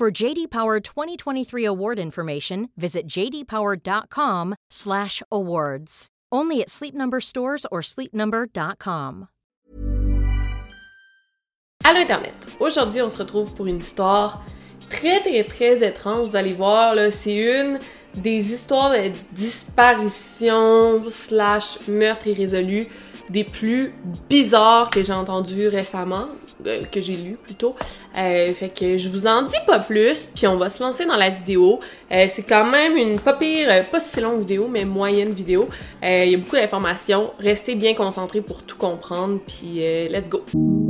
For JD Power 2023 award information, visit jdpower.com/awards. Only at Sleep Number stores or sleepnumber.com. Allô Internet! Aujourd'hui, on se retrouve pour une histoire très très très étrange. Vous allez voir, là, c'est une des histoires de disparition slash meurtre irrésolu des plus bizarres que j'ai entendues récemment, euh, que j'ai lu plutôt. Euh, fait que je vous en dis pas plus, puis on va se lancer dans la vidéo. Euh, c'est quand même une pas pire, pas si longue vidéo, mais moyenne vidéo. Il y a beaucoup d'informations. Restez bien concentrés pour tout comprendre, puis let's go!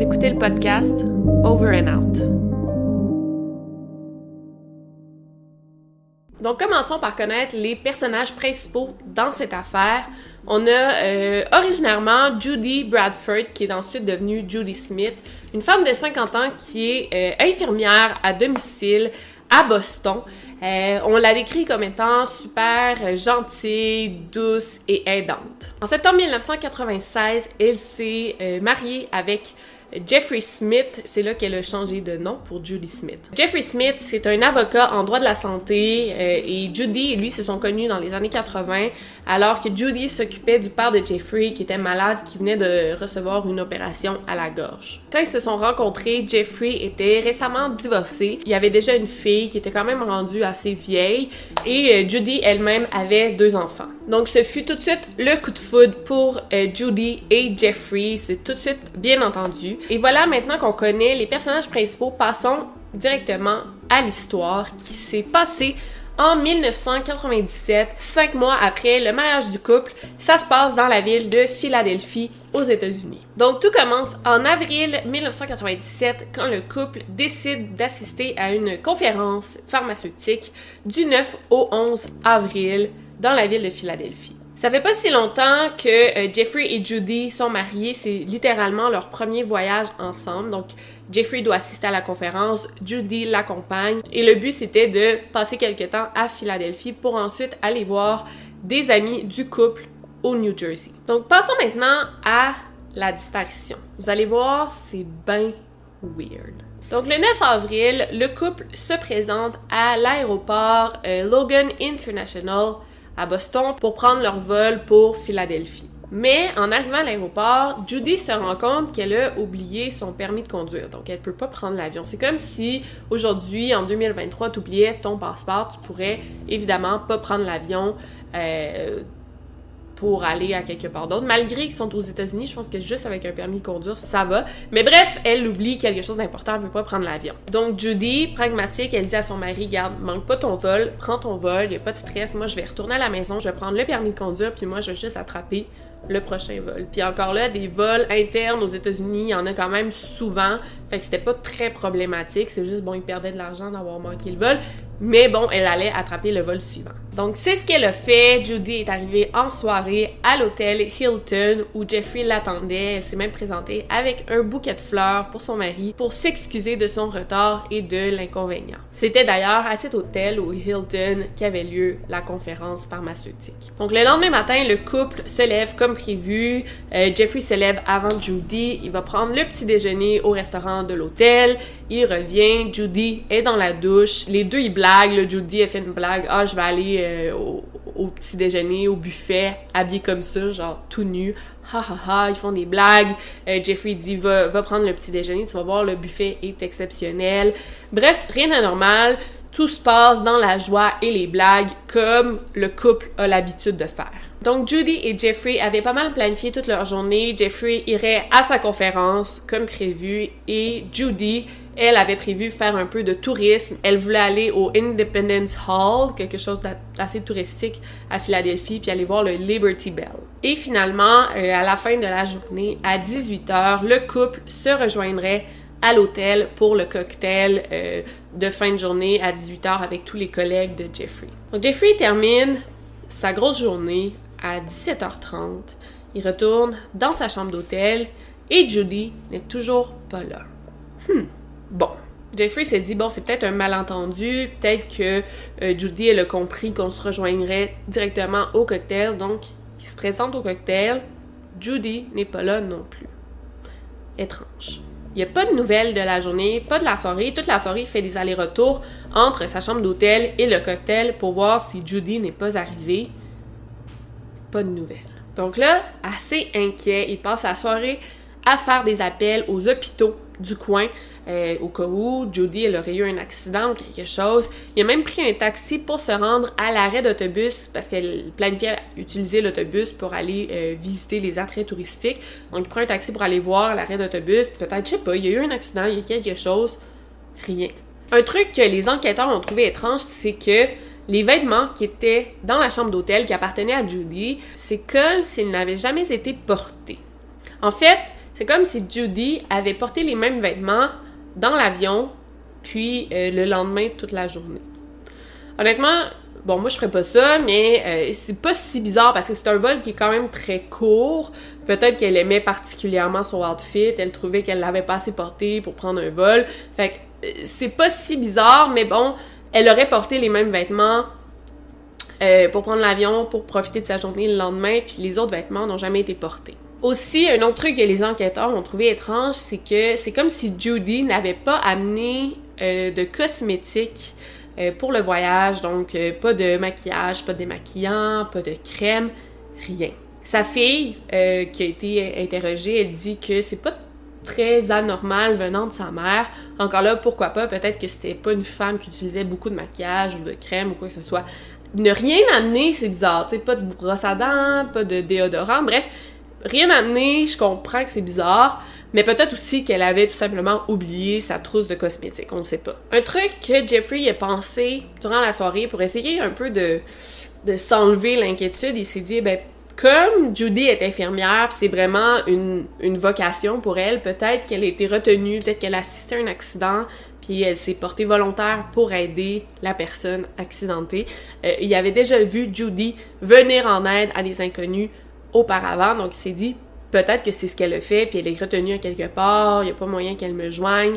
Écoutez le podcast Over and Out. Donc, commençons par connaître les personnages principaux dans cette affaire. On a euh, originairement Judy Bradford, qui est ensuite devenue Judy Smith, une femme de 50 ans qui est euh, infirmière à domicile à Boston. Euh, on la décrit comme étant super gentille, douce et aidante. En septembre 1996, elle s'est mariée avec Jeffrey Smith, c'est là qu'elle a changé de nom pour Judy Smith. Jeffrey Smith, c'est un avocat en droit de la santé euh, et Judy et lui se sont connus dans les années 80 alors que Judy s'occupait du père de Jeffrey qui était malade, qui venait de recevoir une opération à la gorge. Quand ils se sont rencontrés, Jeffrey était récemment divorcé. Il y avait déjà une fille qui était quand même rendue assez vieille et euh, Judy elle-même avait deux enfants. Donc ce fut tout de suite le coup de foudre pour euh, Judy et Jeffrey, c'est tout de suite bien entendu. Et voilà, maintenant qu'on connaît les personnages principaux, passons directement à l'histoire qui s'est passée en 1997, cinq mois après le mariage du couple. Ça se passe dans la ville de Philadelphie, aux États-Unis. Donc tout commence en avril 1997 quand le couple décide d'assister à une conférence pharmaceutique du 9 au 11 avril dans la ville de Philadelphie. Ça fait pas si longtemps que euh, Jeffrey et Judy sont mariés, c'est littéralement leur premier voyage ensemble. Donc Jeffrey doit assister à la conférence, Judy l'accompagne et le but c'était de passer quelques temps à Philadelphie pour ensuite aller voir des amis du couple au New Jersey. Donc passons maintenant à la disparition. Vous allez voir, c'est bien weird. Donc le 9 avril, le couple se présente à l'aéroport euh, Logan International Boston pour prendre leur vol pour Philadelphie. Mais en arrivant à l'aéroport, Judy se rend compte qu'elle a oublié son permis de conduire, donc elle peut pas prendre l'avion. C'est comme si aujourd'hui, en 2023, tu oubliais ton passeport, tu pourrais évidemment pas prendre l'avion. Euh, pour aller à quelque part d'autre. Malgré qu'ils sont aux États-Unis, je pense que juste avec un permis de conduire, ça va. Mais bref, elle oublie quelque chose d'important, elle peut pas prendre l'avion. Donc Judy, pragmatique, elle dit à son mari, garde, manque pas ton vol, prends ton vol, il a pas de stress, moi je vais retourner à la maison, je vais prendre le permis de conduire, puis moi je vais juste attraper le prochain vol. Puis encore là, des vols internes aux États-Unis, il y en a quand même souvent. Fait que c'était pas très problématique. C'est juste, bon, ils perdaient de l'argent d'avoir manqué le vol. mais bon, elle allait attraper le vol suivant. Donc, c'est ce qu'elle a fait. Judy est arrivée en soirée à l'hôtel Hilton où Jeffrey l'attendait. Elle s'est même présentée avec un bouquet de fleurs pour son mari pour s'excuser de son retard et de l'inconvénient. C'était d'ailleurs à cet hôtel où Hilton qu'avait lieu la conférence pharmaceutique. Donc, le lendemain matin, le couple se lève comme prévu. Euh, Jeffrey se lève avant Judy. Il va prendre le petit déjeuner au restaurant de l'hôtel. Il revient. Judy est dans la douche. Les deux, ils blaguent. Judy a fait une blague. Ah, je vais aller euh, au, petit déjeuner, au buffet, habillé comme ça, genre tout nu. Ha ha ha, ils font des blagues. Euh, Jeffrey dit va prendre le petit déjeuner, tu vas voir, le buffet est exceptionnel. Bref, rien d'anormal. Tout se passe dans la joie et les blagues comme le couple a l'habitude de faire. Donc Judy et Jeffrey avaient pas mal planifié toute leur journée. Jeffrey irait à sa conférence comme prévu et Judy elle avait prévu faire un peu de tourisme. Elle voulait aller au Independence Hall, quelque chose d'assez touristique à Philadelphie, puis aller voir le Liberty Bell. Et finalement, euh, à la fin de la journée, à 18h, le couple se rejoindrait à l'hôtel pour le cocktail euh, de fin de journée à 18h avec tous les collègues de Jeffrey. Donc Jeffrey termine sa grosse journée à 17h30. Il retourne dans sa chambre d'hôtel et Judy n'est toujours pas là. Hmm. Bon, Jeffrey s'est dit, bon, c'est peut-être un malentendu, peut-être que euh, Judy, a compris qu'on se rejoindrait directement au cocktail, donc il se présente au cocktail. Judy n'est pas là non plus. Étrange. Il n'y a pas de nouvelles de la journée, pas de la soirée. Toute la soirée, fait des allers-retours entre sa chambre d'hôtel et le cocktail pour voir si Judy n'est pas arrivée. Pas de nouvelles. Donc là, assez inquiet, il passe la soirée à faire des appels aux hôpitaux du coin euh, au cas où Judy elle aurait eu un accident ou quelque chose. Il a même pris un taxi pour se rendre à l'arrêt d'autobus parce qu'elle planifiait utiliser l'autobus pour aller euh, visiter les attraits touristiques. Donc il prend un taxi pour aller voir l'arrêt d'autobus. Peut-être, je sais pas, il y a eu un accident, il y a quelque chose. Rien. Un truc que les enquêteurs ont trouvé étrange, c'est que les vêtements qui étaient dans la chambre d'hôtel qui appartenaient à Judy, c'est comme s'ils n'avaient jamais été portés. En fait, c'est comme si Judy avait porté les mêmes vêtements dans l'avion, puis euh, le lendemain toute la journée. Honnêtement, bon, moi je ferais pas ça, mais euh, c'est pas si bizarre parce que c'est un vol qui est quand même très court. Peut-être qu'elle aimait particulièrement son outfit, elle trouvait qu'elle l'avait pas assez porté pour prendre un vol. Fait que euh, c'est pas si bizarre, mais bon, elle aurait porté les mêmes vêtements pour prendre l'avion, pour profiter de sa journée le lendemain, puis les autres vêtements n'ont jamais été portés. Aussi, un autre truc que les enquêteurs ont trouvé étrange, c'est que c'est comme si Judy n'avait pas amené euh, de cosmétiques euh, pour le voyage, donc euh, pas de maquillage, pas de démaquillant, pas de crème, rien. Sa fille, qui a été interrogée, elle dit que c'est pas très anormal venant de sa mère. Encore là, pourquoi pas, peut-être que c'était pas une femme qui utilisait beaucoup de maquillage ou de crème ou quoi que ce soit. Ne rien amener, c'est bizarre, tu sais, pas de brosse à dents, pas de déodorant, bref, rien amené, je comprends que c'est bizarre, mais peut-être aussi qu'elle avait tout simplement oublié sa trousse de cosmétiques, on ne sait pas. Un truc que Jeffrey a pensé durant la soirée pour essayer un peu de, de s'enlever l'inquiétude, il s'est dit, ben, comme Judy est infirmière, c'est vraiment une, vocation pour elle, peut-être qu'elle a été retenue, peut-être qu'elle a assisté à un accident, puis elle s'est portée volontaire pour aider la personne accidentée. Euh, il avait déjà vu Judy venir en aide à des inconnus auparavant. Donc, il s'est dit, peut-être que c'est ce qu'elle a fait, puis elle est retenue à quelque part, il n'y a pas moyen qu'elle me joigne.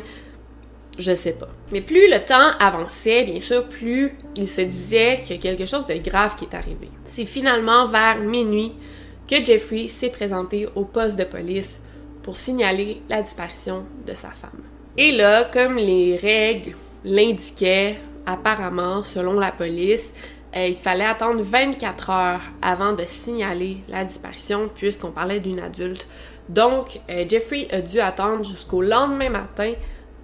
Je sais pas. Mais plus le temps avançait, bien sûr, plus il se disait qu'il y a quelque chose de grave qui est arrivé. C'est finalement vers minuit que Jeffrey s'est présenté au poste de police pour signaler la disparition de sa femme. Et là, comme les règles l'indiquaient, apparemment, selon la police, euh, il fallait attendre 24 heures avant de signaler la disparition puisqu'on parlait d'une adulte. Donc, euh, Jeffrey a dû attendre jusqu'au lendemain matin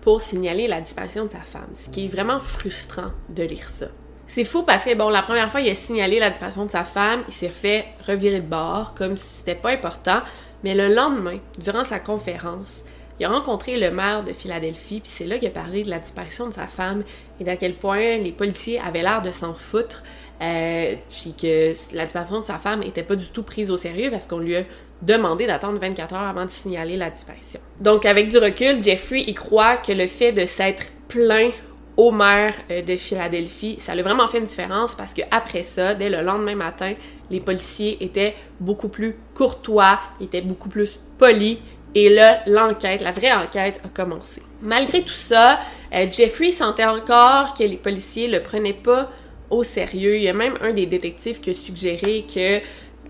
pour signaler la disparition de sa femme, ce qui est vraiment frustrant de lire ça. C'est fou parce que, bon, la première fois, il a signalé la disparition de sa femme, il s'est fait revirer de bord, comme si c'était pas important, mais le lendemain, durant sa conférence, il a rencontré le maire de Philadelphie, puis c'est là qu'il a parlé de la disparition de sa femme et d'à quel point les policiers avaient l'air de s'en foutre, euh, puis que la disparition de sa femme n'était pas du tout prise au sérieux parce qu'on lui a demandé d'attendre 24 heures avant de signaler la disparition. Donc, avec du recul, Jeffrey y croit que le fait de s'être plaint au maire euh, de Philadelphie. Ça a vraiment fait une différence parce que après ça, dès le lendemain matin, les policiers étaient beaucoup plus courtois, étaient beaucoup plus polis. Et là, l'enquête, la vraie enquête a commencé. Malgré tout ça, euh, Jeffrey sentait encore que les policiers le prenaient pas au sérieux. Il y a même un des détectives qui a suggéré que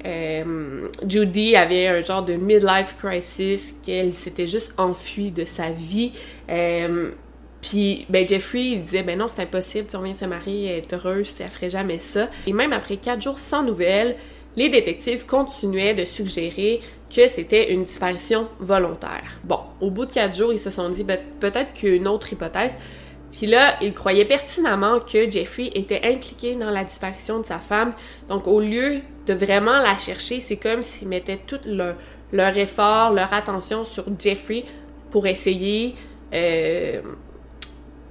euh, Judy avait un genre de midlife crisis, qu'elle s'était juste enfuie de sa vie. Puis, ben, Jeffrey, disait, ben non, c'est impossible, tu reviens de se marier, elle est heureuse, elle ferait jamais ça. Et même après quatre jours sans nouvelles, les détectives continuaient de suggérer que c'était une disparition volontaire. Bon, au bout de quatre jours, ils se sont dit, ben, peut-être qu'une autre hypothèse. Puis là, ils croyaient pertinemment que Jeffrey était impliqué dans la disparition de sa femme. Donc, au lieu de vraiment la chercher, c'est comme s'ils mettaient tout leur, leur effort, leur attention sur Jeffrey pour essayer euh,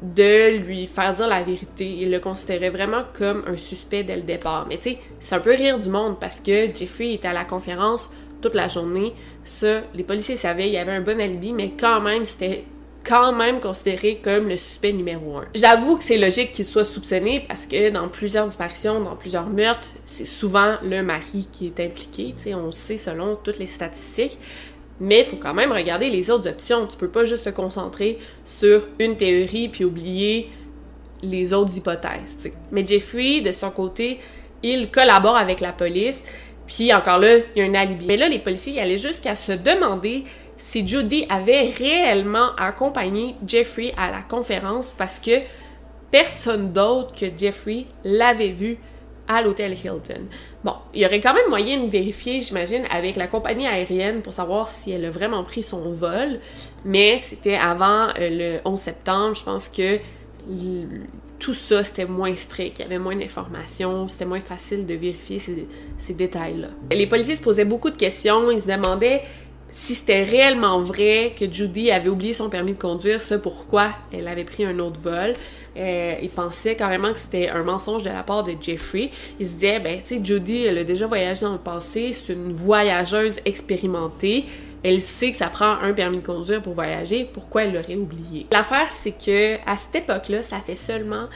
de lui faire dire la vérité. Il le considérait vraiment comme un suspect dès le départ. Mais tu sais, c'est un peu rire du monde parce que Jeffrey était à la conférence toute la journée. Ça, les policiers savaient, il y avait un bon alibi, mais quand même, c'était quand même considéré comme le suspect numéro un. J'avoue que c'est logique qu'il soit soupçonné parce que dans plusieurs disparitions, dans plusieurs meurtres, c'est souvent le mari qui est impliqué, tu sais, on sait selon toutes les statistiques. Mais il faut quand même regarder les autres options. Tu peux pas juste te concentrer sur une théorie puis oublier les autres hypothèses. Mais Jeffrey, de son côté, il collabore avec la police. Puis encore là, il y a un alibi. Mais là, les policiers y allaient jusqu'à se demander si Judy avait réellement accompagné Jeffrey à la conférence parce que personne d'autre que Jeffrey l'avait vu à l'hôtel Hilton. Bon, il y aurait quand même moyen de vérifier, j'imagine, avec la compagnie aérienne pour savoir si elle a vraiment pris son vol, mais c'était avant euh, le 11 septembre, je pense que tout ça, c'était moins strict, il y avait moins d'informations, c'était moins facile de vérifier ces, ces détails-là. Les policiers se posaient beaucoup de questions, ils se demandaient si c'était réellement vrai que Judy avait oublié son permis de conduire, ça pourquoi elle avait pris un autre vol. Euh, il pensait carrément que c'était un mensonge de la part de Jeffrey. Il se disait, ben, tu sais, Judy, elle a déjà voyagé dans le passé, c'est une voyageuse expérimentée. Elle sait que ça prend un permis de conduire pour voyager. Pourquoi elle l'aurait oublié? L'affaire, c'est que à cette époque-là, ça fait seulement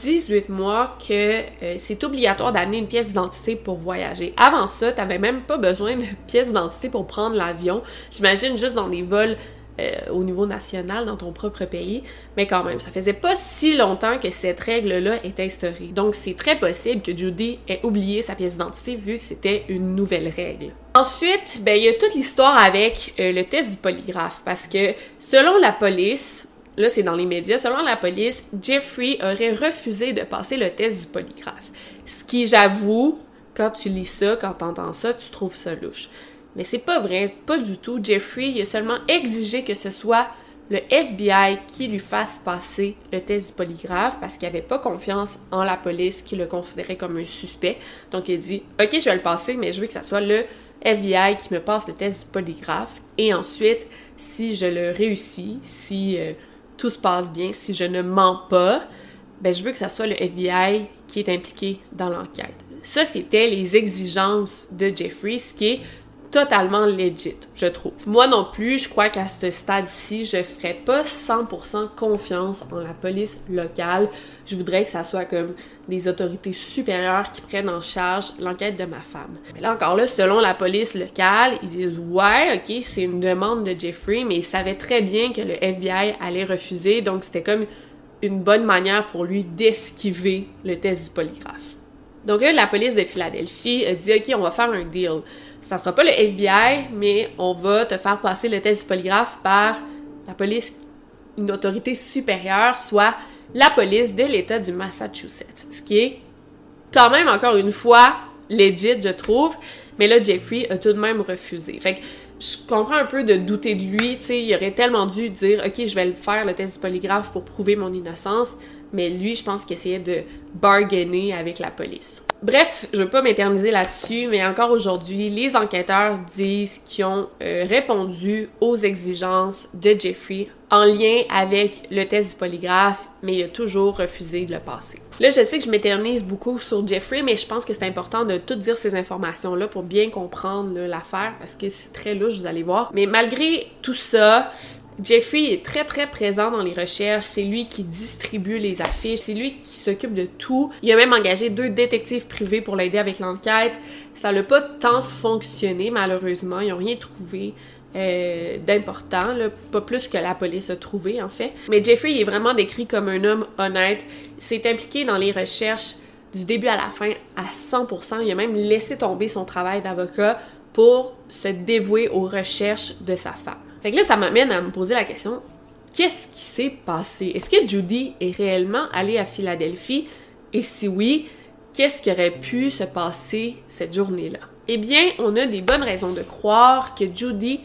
18 mois que euh, c'est obligatoire d'amener une pièce d'identité pour voyager. Avant ça, tu n'avais même pas besoin de pièce d'identité pour prendre l'avion. J'imagine juste dans des vols euh, au niveau national dans ton propre pays, mais quand même, ça faisait pas si longtemps que cette règle-là est instaurée. Donc c'est très possible que Judy ait oublié sa pièce d'identité vu que c'était une nouvelle règle. Ensuite, ben il y a toute l'histoire avec euh, le test du polygraphe parce que selon la police, là c'est dans les médias, selon la police, Jeffrey aurait refusé de passer le test du polygraphe. Ce qui, j'avoue, quand tu lis ça, quand tu entends ça, tu trouves ça louche. Mais c'est pas vrai, pas du tout. Jeffrey, a seulement exigé que ce soit le FBI qui lui fasse passer le test du polygraphe parce qu'il avait pas confiance en la police qui le considérait comme un suspect. Donc il dit OK, je vais le passer, mais je veux que ce soit le FBI qui me passe le test du polygraphe. Et ensuite, si je le réussis, si euh, tout se passe bien, si je ne mens pas, ben je veux que ce soit le FBI qui est impliqué dans l'enquête. Ça, c'était les exigences de Jeffrey, ce qui est totalement legit, je trouve. Moi non plus, je crois qu'à ce stade-ci, je ferais pas 100% confiance en la police locale. Je voudrais que ça soit comme des autorités supérieures qui prennent en charge l'enquête de ma femme. Mais là encore là, selon la police locale, ils disent ouais, ok, c'est une demande de Jeffrey, mais ils savaient très bien que le FBI allait refuser, donc c'était comme une bonne manière pour lui d'esquiver le test du polygraphe. Donc là, la police de Philadelphie a dit ok, on va faire un deal ça sera pas le FBI, mais on va te faire passer le test du polygraphe par la police, une autorité supérieure, soit la police de l'État du Massachusetts. Ce qui est quand même, encore une fois, legit, je trouve. Mais là, Jeffrey a tout de même refusé. Fait que je comprends un peu de douter de lui. Tu sais, il aurait tellement dû dire Ok, je vais le faire, le test du polygraphe, pour prouver mon innocence. Mais lui, je pense qu'il essayait de bargainer avec la police. Bref, je veux pas m'éterniser là-dessus, mais encore aujourd'hui, les enquêteurs disent qu'ils ont euh, répondu aux exigences de Jeffrey en lien avec le test du polygraphe, mais il a toujours refusé de le passer. Là, je sais que je m'éternise beaucoup sur Jeffrey, mais je pense que c'est important de tout dire ces informations-là pour bien comprendre l'affaire, parce que c'est très louche, vous allez voir. Mais malgré tout ça, Jeffrey est très très présent dans les recherches, c'est lui qui distribue les affiches, c'est lui qui s'occupe de tout. Il a même engagé deux détectives privés pour l'aider avec l'enquête. Ça n'a pas tant fonctionné malheureusement, ils n'ont rien trouvé. Euh, d'important, pas plus que la police a trouvé en fait. Mais Jeffrey est vraiment décrit comme un homme honnête. S'est impliqué dans les recherches du début à la fin à 100%. Il a même laissé tomber son travail d'avocat pour se dévouer aux recherches de sa femme. Fait que là, ça m'amène à me poser la question qu'est-ce qui s'est passé? Est-ce que Judy est réellement allée à Philadelphie? Et si oui, qu'est-ce qui aurait pu se passer cette journée-là? Eh bien, on a des bonnes raisons de croire que Judy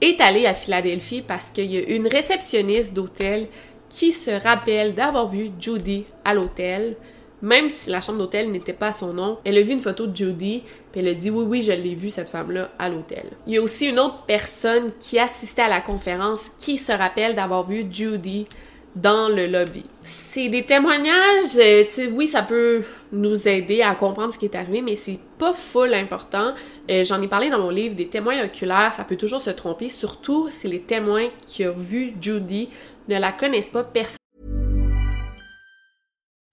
est allée à Philadelphie parce qu'il y a une réceptionniste d'hôtel qui se rappelle d'avoir vu Judy à l'hôtel même si la chambre d'hôtel n'était pas son nom, elle a vu une photo de Judy, puis elle a dit oui, oui, je l'ai vue, cette femme-là, à l'hôtel. Il y a aussi une autre personne qui assistait à la conférence qui se rappelle d'avoir vu Judy dans le lobby. C'est des témoignages, euh, oui, ça peut nous aider à comprendre ce qui est arrivé, mais c'est pas full important. Euh, j'en ai parlé dans mon livre, des témoins oculaires, ça peut toujours se tromper, surtout si les témoins qui ont vu Judy ne la connaissent pas personnellement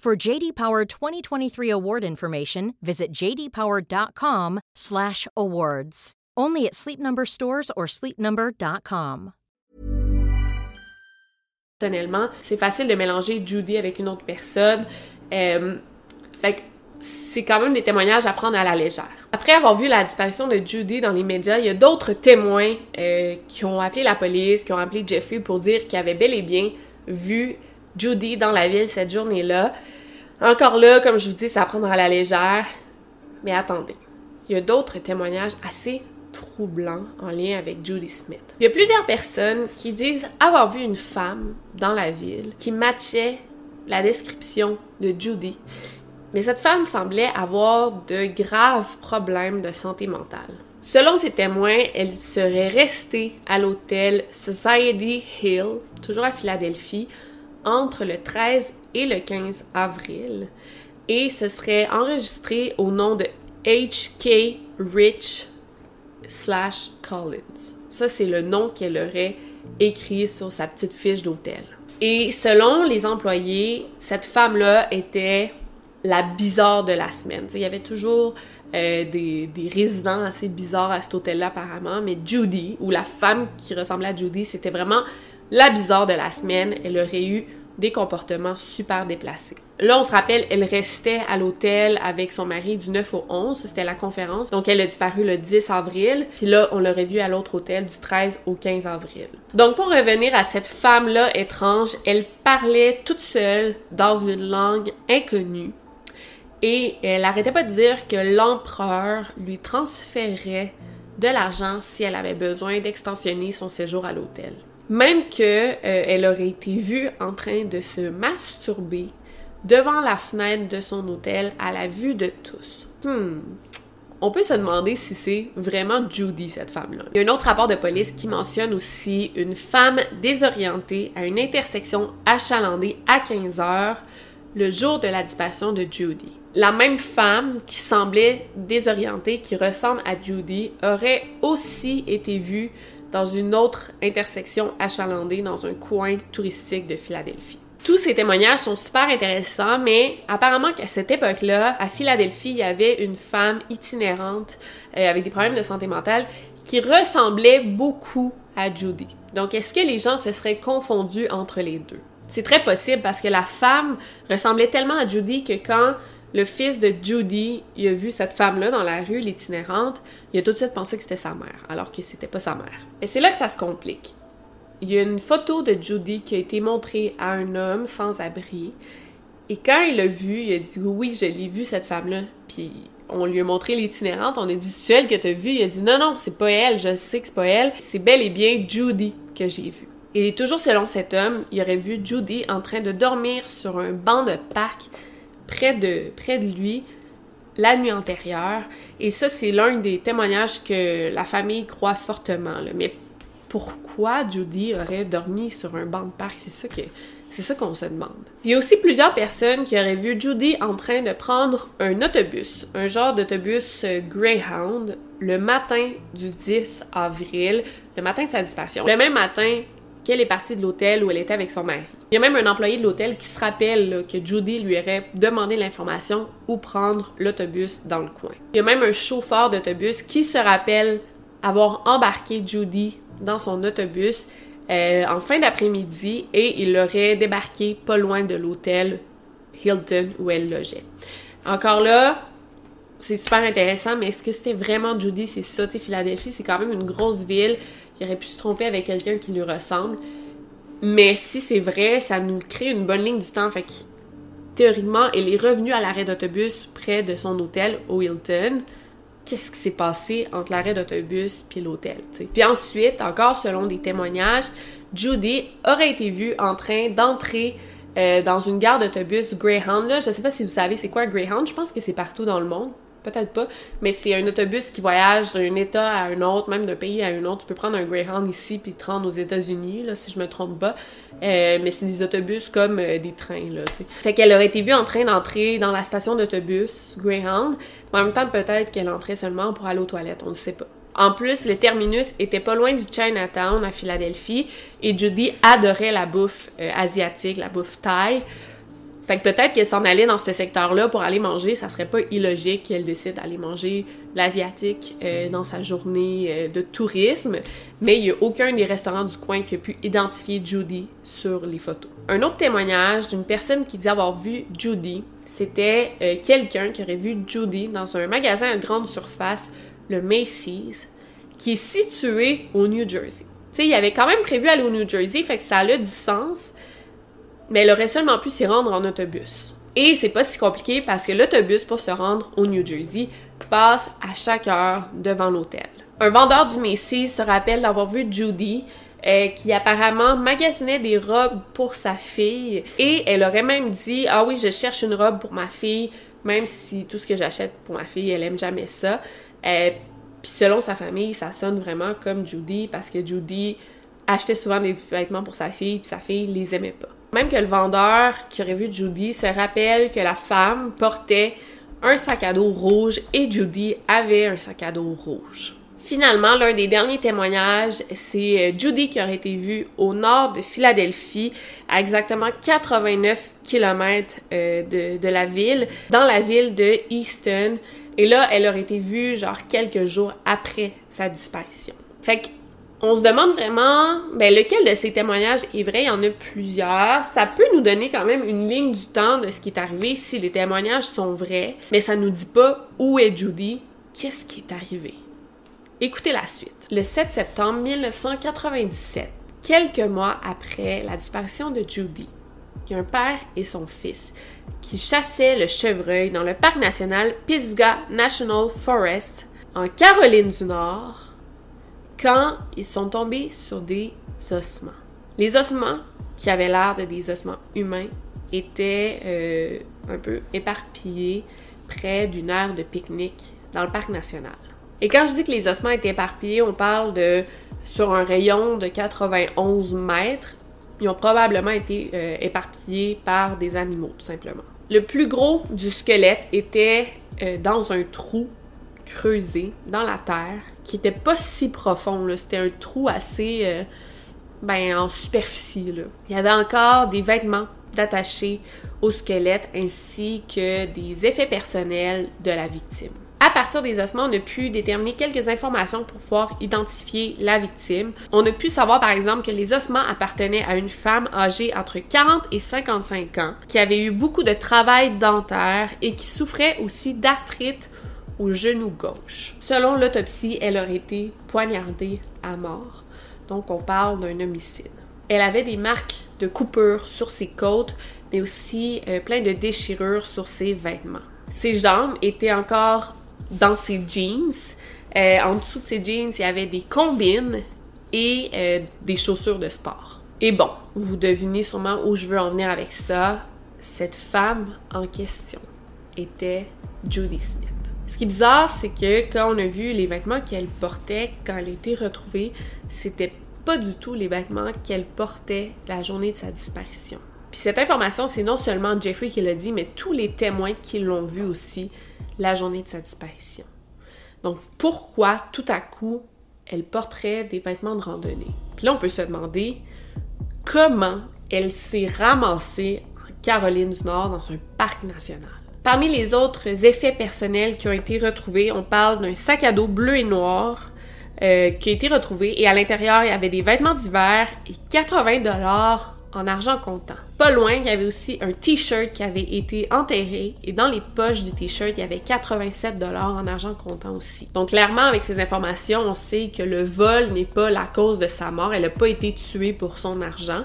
For JD Power 2023 award information, visit jdpower.com/awards. Only at Sleep Number stores or sleepnumber.com. Personnellement, c'est facile de mélanger Judy avec une autre personne. Euh, fait que c'est quand même des témoignages à prendre à la légère. Après avoir vu la disparition de Judy dans les médias, il y a d'autres témoins euh, qui ont appelé la police, qui ont appelé Jeffrey pour dire qu'ils avaient bel et bien vu Judy dans la ville cette journée-là. Encore là, comme je vous dis, ça prendra la légère. Mais attendez, il y a d'autres témoignages assez troublants en lien avec Judy Smith. Il y a plusieurs personnes qui disent avoir vu une femme dans la ville qui matchait la description de Judy. Mais cette femme semblait avoir de graves problèmes de santé mentale. Selon ces témoins, elle serait restée à l'hôtel Society Hill, toujours à Philadelphie, entre le 13 et le 15 avril. Et ce serait enregistré au nom de H.K. Rich slash Collins. Ça, c'est le nom qu'elle aurait écrit sur sa petite fiche d'hôtel. Et selon les employés, cette femme-là était la bizarre de la semaine. il y avait toujours euh, des, des, résidents assez bizarres à cet hôtel-là apparemment, mais Judy, ou la femme qui ressemblait à Judy, c'était vraiment la bizarre de la semaine. Elle aurait eu des comportements super déplacés. Là, on se rappelle, elle restait à l'hôtel avec son mari du 9 au 11, c'était la conférence. Donc, elle a disparu le 10 avril, puis là, on l'aurait vue à l'autre hôtel du 13 au 15 avril. Donc, pour revenir à cette femme-là étrange, elle parlait toute seule dans une langue inconnue. Et elle arrêtait pas de dire que l'empereur lui transférait de l'argent si elle avait besoin d'extensionner son séjour à l'hôtel. Même que euh, aurait été vue en train de se masturber devant la fenêtre de son hôtel à la vue de tous. Hmm. On peut se demander si c'est vraiment Judy, cette femme-là. Il y a un autre rapport de police qui mentionne aussi une femme désorientée à une intersection achalandée à 15 heures le jour de la disparition de Judy. La même femme qui semblait désorientée, qui ressemble à Judy, aurait aussi été vue dans une autre intersection achalandée dans un coin touristique de Philadelphie. Tous ces témoignages sont super intéressants, mais apparemment qu'à cette époque-là, à Philadelphie, il y avait une femme itinérante euh, avec des problèmes de santé mentale qui ressemblait beaucoup à Judy. Donc, est-ce que les gens se seraient confondus entre les deux? C'est très possible parce que la femme ressemblait tellement à Judy que quand le fils de Judy il a vu cette femme-là dans la rue, l'itinérante, il a tout de suite pensé que c'était sa mère, alors que c'était pas sa mère. Et c'est là que ça se complique. Il y a une photo de Judy qui a été montrée à un homme sans abri. Et quand il l'a vu, il a dit oui, je l'ai vu cette femme-là. Puis on lui a montré l'itinérante, on a dit c'est elle que t'as vu. Il a dit non non, c'est pas elle, je sais que c'est pas elle, c'est bel et bien Judy que j'ai vu. Et toujours selon cet homme, il aurait vu Judy en train de dormir sur un banc de parc près de, près de lui la nuit antérieure. Et ça, c'est l'un des témoignages que la famille croit fortement. Mais pourquoi Judy aurait dormi sur un banc de parc? C'est ça que c'est ça qu'on se demande. Il y a aussi plusieurs personnes qui auraient vu Judy en train de prendre un autobus, un genre d'autobus euh, Greyhound, le matin du 10 avril, le matin de sa disparition. Le même matin qu'elle est partie de l'hôtel où elle était avec son mari. Il y a même un employé de l'hôtel qui se rappelle que Judy lui aurait demandé l'information où prendre l'autobus dans le coin. Il y a même un chauffeur d'autobus qui se rappelle avoir embarqué Judy dans son autobus euh, en fin d'après-midi et il l'aurait débarqué pas loin de l'hôtel Hilton où elle logeait. Encore là, c'est super intéressant, mais est-ce que c'était vraiment Judy? C'est ça, tu Philadelphie, c'est quand même une grosse ville qui aurait pu se tromper avec quelqu'un qui lui ressemble. Mais si c'est vrai, ça nous crée une bonne ligne du temps. Fait que théoriquement, elle est revenue à l'arrêt d'autobus près de son hôtel au Hilton. Qu'est-ce qui s'est passé entre l'arrêt d'autobus puis l'hôtel? Puis ensuite, encore selon des témoignages, Judy aurait été vue en train d'entrer euh, dans une gare d'autobus Greyhound. Là. Je sais pas si vous savez c'est quoi Greyhound. Je pense que c'est partout dans le monde peut-être pas, mais c'est un autobus qui voyage d'un état à un autre, même d'un pays à un autre. Tu peux prendre un Greyhound ici puis te rendre aux États-Unis, là, si je me trompe pas. Euh, mais c'est des autobus comme euh, des trains, là. Fait qu'elle aurait été vue en train d'entrer dans la station d'autobus Greyhound, mais en même temps, peut-être qu'elle entrait seulement pour aller aux toilettes, on ne sait pas. En plus, le terminus était pas loin du Chinatown à Philadelphie et Judy adorait la bouffe euh, asiatique, la bouffe thaï. Fait que peut-être qu'elle s'en allait dans ce secteur-là pour aller manger, ça serait pas illogique qu'elle décide d'aller manger de l'asiatique euh, dans sa journée euh, de tourisme, mais il y a aucun des restaurants du coin qui a pu identifier Judy sur les photos. Un autre témoignage d'une personne qui dit avoir vu Judy, c'était euh, quelqu'un qui aurait vu Judy dans un magasin à grande surface, le Macy's, qui est situé au New Jersey. Tu sais, il avait quand même prévu aller au New Jersey, fait que ça a du sens, mais elle aurait seulement pu s'y rendre en autobus. Et c'est pas si compliqué parce que l'autobus pour se rendre au New Jersey passe à chaque heure devant l'hôtel. Un vendeur du Macy's se rappelle d'avoir vu Judy euh, qui apparemment magasinait des robes pour sa fille et elle aurait même dit ah oui je cherche une robe pour ma fille même si tout ce que j'achète pour ma fille elle aime jamais ça. Euh, puis selon sa famille ça sonne vraiment comme Judy parce que Judy achetait souvent des vêtements pour sa fille puis sa fille les aimait pas. Même que le vendeur qui aurait vu Judy se rappelle que la femme portait un sac à dos rouge et Judy avait un sac à dos rouge. Finalement, l'un des derniers témoignages, c'est euh, Judy qui aurait été vue au nord de Philadelphie, à exactement 89 km euh, de, de la ville, dans la ville de Easton. Et là, elle aurait été vue genre quelques jours après sa disparition. Fait que on se demande vraiment ben, lequel de ces témoignages est vrai? Il y en a plusieurs. Ça peut nous donner quand même une ligne du temps de ce qui est arrivé si les témoignages sont vrais, mais ça nous dit pas où est Judy, qu'est-ce qui est arrivé. Écoutez la suite. Le 7 septembre 1997, quelques mois après la disparition de Judy, il y a un père et son fils qui chassaient le chevreuil dans le parc national Pisgah National Forest en Caroline du Nord quand ils sont tombés sur des ossements. Les ossements, qui avaient l'air de des ossements humains, étaient euh, un peu éparpillés près d'une aire de pique-nique dans le parc national. Et quand je dis que les ossements étaient éparpillés, on parle de sur un rayon de 91 mètres. Ils ont probablement été euh, éparpillés par des animaux, tout simplement. Le plus gros du squelette était euh, dans un trou creusé dans la terre qui était pas si profond. C'était un trou assez euh, ben, en superficie. Il y avait encore des vêtements d'attachés au squelette ainsi que des effets personnels de la victime. À partir des ossements, on a pu déterminer quelques informations pour pouvoir identifier la victime. On a pu savoir par exemple que les ossements appartenaient à une femme âgée entre 40 et 55 ans, qui avait eu beaucoup de travail dentaire et qui souffrait aussi d'arthrite au genou gauche. Selon l'autopsie, elle aurait été poignardée à mort. Donc on parle d'un homicide. Elle avait des marques de coupure sur ses côtes, mais aussi euh, plein de déchirures sur ses vêtements. Ses jambes étaient encore dans ses jeans. Euh, en dessous de ses jeans, il y avait des combines et euh, des chaussures de sport. Et bon, vous devinez sûrement où je veux en venir avec ça. Cette femme en question était Judy Smith. Ce qui est bizarre, c'est que quand on a vu les vêtements qu'elle portait quand elle a été retrouvée, c'était pas du tout les vêtements qu'elle portait la journée de sa disparition. Puis cette information, c'est non seulement Jeffrey qui l'a dit, mais tous les témoins qui l'ont vu aussi la journée de sa disparition. Donc pourquoi tout à coup elle porterait des vêtements de randonnée? Puis là, on peut se demander comment elle s'est ramassée en Caroline du Nord dans un parc national. Parmi les autres effets personnels qui ont été retrouvés, on parle d'un sac à dos bleu et noir euh, qui a été retrouvé et à l'intérieur, il y avait des vêtements d'hiver et 80 dollars en argent comptant. Pas loin, il y avait aussi un t-shirt qui avait été enterré et dans les poches du t-shirt, il y avait 87 dollars en argent comptant aussi. Donc clairement, avec ces informations, on sait que le vol n'est pas la cause de sa mort. Elle n'a pas été tuée pour son argent.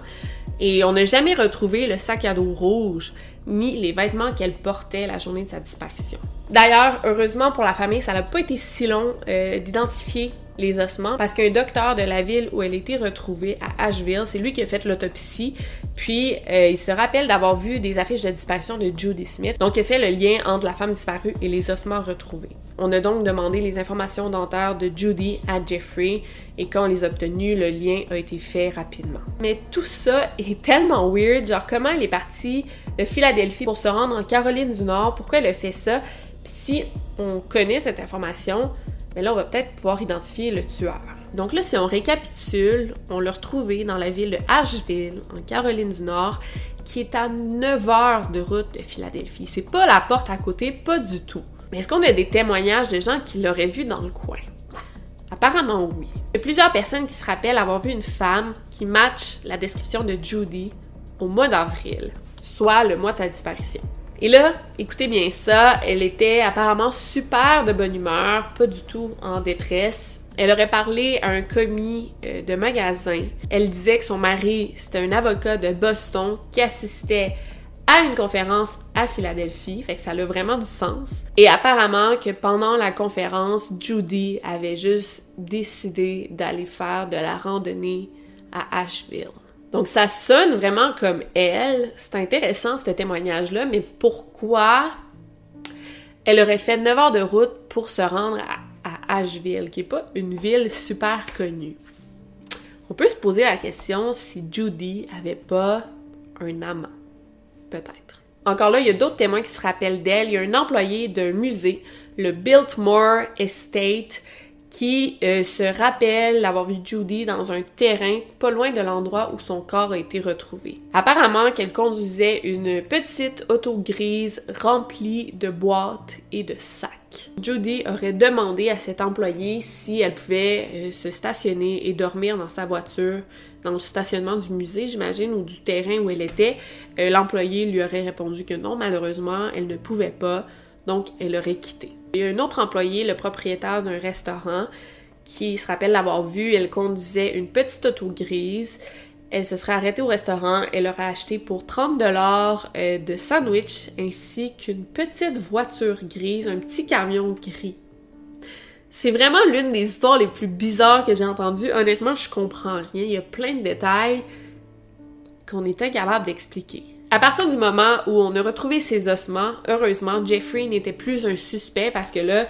Et on n'a jamais retrouvé le sac à dos rouge ni les vêtements qu'elle portait la journée de sa disparition. D'ailleurs, heureusement pour la famille, ça n'a pas été si long euh, d'identifier les ossements parce qu'un docteur de la ville où elle était retrouvée à Asheville, c'est lui qui a fait l'autopsie. Puis euh, il se rappelle d'avoir vu des affiches de disparition de Judy Smith. Donc il a fait le lien entre la femme disparue et les ossements retrouvés. On a donc demandé les informations dentaires de Judy à Jeffrey et quand on les a obtenues, le lien a été fait rapidement. Mais tout ça est tellement weird, genre comment elle est partie de Philadelphie pour se rendre en Caroline du Nord, pourquoi elle a fait ça? Si on connaît cette information, mais là, on va peut-être pouvoir identifier le tueur. Donc là, si on récapitule, on l'a retrouvé dans la ville de Asheville, en Caroline du Nord, qui est à 9 heures de route de Philadelphie. C'est pas la porte à côté, pas du tout. Mais est-ce qu'on a des témoignages de gens qui l'auraient vu dans le coin? Apparemment oui. Il y a plusieurs personnes qui se rappellent avoir vu une femme qui match la description de Judy au mois d'avril, soit le mois de sa disparition. Et là, écoutez bien ça, elle était apparemment super de bonne humeur, pas du tout en détresse. Elle aurait parlé à un commis euh, de magasin. Elle disait que son mari, c'était un avocat de Boston qui assistait à une conférence à Philadelphie, fait que ça a vraiment du sens. Et apparemment que pendant la conférence, Judy avait juste décidé d'aller faire de la randonnée à Asheville. Donc ça sonne vraiment comme elle. C'est intéressant ce témoignage-là, mais pourquoi elle aurait fait 9 heures de route pour se rendre à, Asheville, qui n'est pas une ville super connue? On peut se poser la question si Judy avait pas un amant. Peut-être. Encore là, il y a d'autres témoins qui se rappellent d'elle. Il y a un employé d'un musée, le Biltmore Estate, qui euh, se rappelle avoir vu Judy dans un terrain pas loin de l'endroit où son corps a été retrouvé. Apparemment qu'elle conduisait une petite auto grise remplie de boîtes et de sacs. Judy aurait demandé à cet employé si elle pouvait euh, se stationner et dormir dans sa voiture dans le stationnement du musée, j'imagine, ou du terrain où elle était. Euh, l'employé lui aurait répondu que non, malheureusement, elle ne pouvait pas, donc elle aurait quitté. Il y a un autre employé, le propriétaire d'un restaurant, qui se rappelle l'avoir vu. Elle conduisait une petite auto grise. Elle se serait arrêtée au restaurant. Elle aurait acheté pour 30 dollars euh, de sandwich ainsi qu'une petite voiture grise, un petit camion gris. C'est vraiment l'une des histoires les plus bizarres que j'ai entendues. Honnêtement, je comprends rien. Il y a plein de détails qu'on est incapable d'expliquer. À partir du moment où on a retrouvé ses ossements, heureusement, Jeffrey n'était plus un suspect parce que là,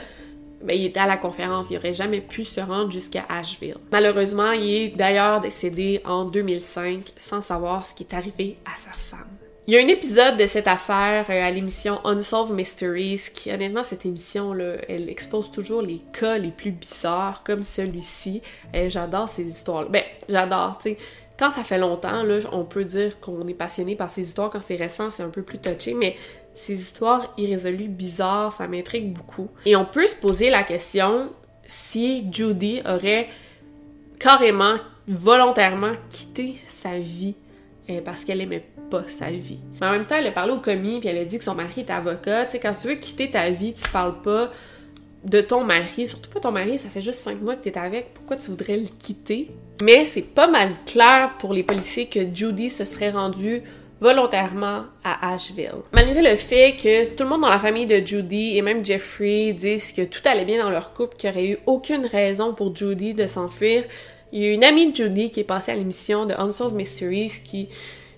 ben, il était à la conférence, il n'aurait jamais pu se rendre jusqu'à Asheville. Malheureusement, il est d'ailleurs décédé en 2005 sans savoir ce qui est arrivé à sa femme. Il y a un épisode de cette affaire euh, à l'émission Unsolved Mysteries qui, honnêtement, cette émission-là, elle expose toujours les cas les plus bizarres comme celui-ci. Euh, j'adore ces histoires. Ben, j'adore, tu sais ça fait longtemps, là, on peut dire qu'on est passionné par ces histoires. Quand c'est récent, c'est un peu plus touché, mais ces histoires irrésolues, bizarres, ça m'intrigue beaucoup. Et on peut se poser la question si Judy aurait carrément, volontairement quitté sa vie euh, parce qu'elle aimait pas sa vie. En même temps, elle a parlé au commis, puis elle a dit que son mari est avocat. Tu sais, quand tu veux quitter ta vie, tu parles pas de ton mari, surtout pas ton mari, ça fait juste cinq mois que t'es avec, pourquoi tu voudrais le quitter? Mais c'est pas mal clair pour les policiers que Judy se serait rendue volontairement à Asheville. Malgré le fait que tout le monde dans la famille de Judy et même Jeffrey disent que tout allait bien dans leur couple, qu'il n'y aurait eu aucune raison pour Judy de s'enfuir, il y a une amie de Judy qui est passée à l'émission de Unsolved Mysteries qui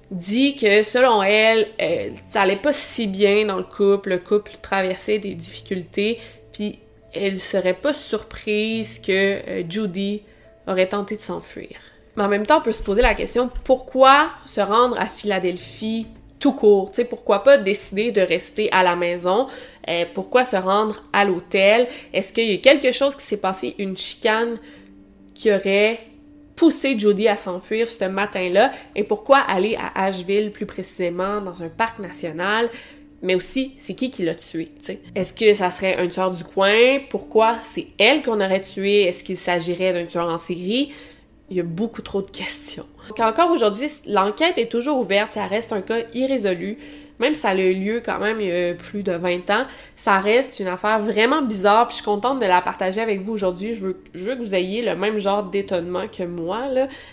dit que selon elle, elle, ça allait pas si bien dans le couple, le couple traversait des difficultés, puis elle serait pas surprise que euh, Judy aurait tenté de s'enfuir. Mais en même temps, on peut se poser la question pourquoi se rendre à Philadelphie tout court, tu pourquoi pas décider de rester à la maison, euh, pourquoi se rendre à l'hôtel, est-ce qu'il y a quelque chose qui s'est passé, une chicane qui aurait poussé Jody à s'enfuir ce matin-là, et pourquoi aller à Asheville plus précisément dans un parc national, mais aussi c'est qui qui l'a tué. Est-ce que ça serait un tueur du coin? Pourquoi c'est elle qu'on aurait tué? Est-ce qu'il s'agirait d'un tueur en série? Il y a beaucoup trop de questions. Donc encore aujourd'hui, l'enquête est toujours ouverte, ça reste un cas irrésolu. Même si ça a eu lieu quand même il y a plus de 20 ans, ça reste une affaire vraiment bizarre, puis je suis contente de la partager avec vous aujourd'hui. Je veux, que vous ayez le même genre d'étonnement que moi.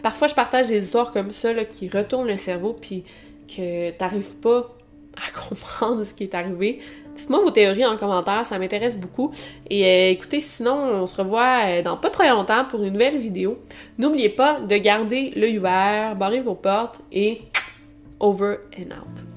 Parfois, je partage des histoires comme ça, là, qui retournent le cerveau, puis que t'arrives pas à comprendre ce qui est arrivé. Dites-moi vos théories en commentaire, ça m'intéresse beaucoup. Et euh, écoutez, sinon, on se revoit euh, dans pas très longtemps pour une nouvelle vidéo. N'oubliez pas de garder l'œil ouvert, barrez vos portes et over and out.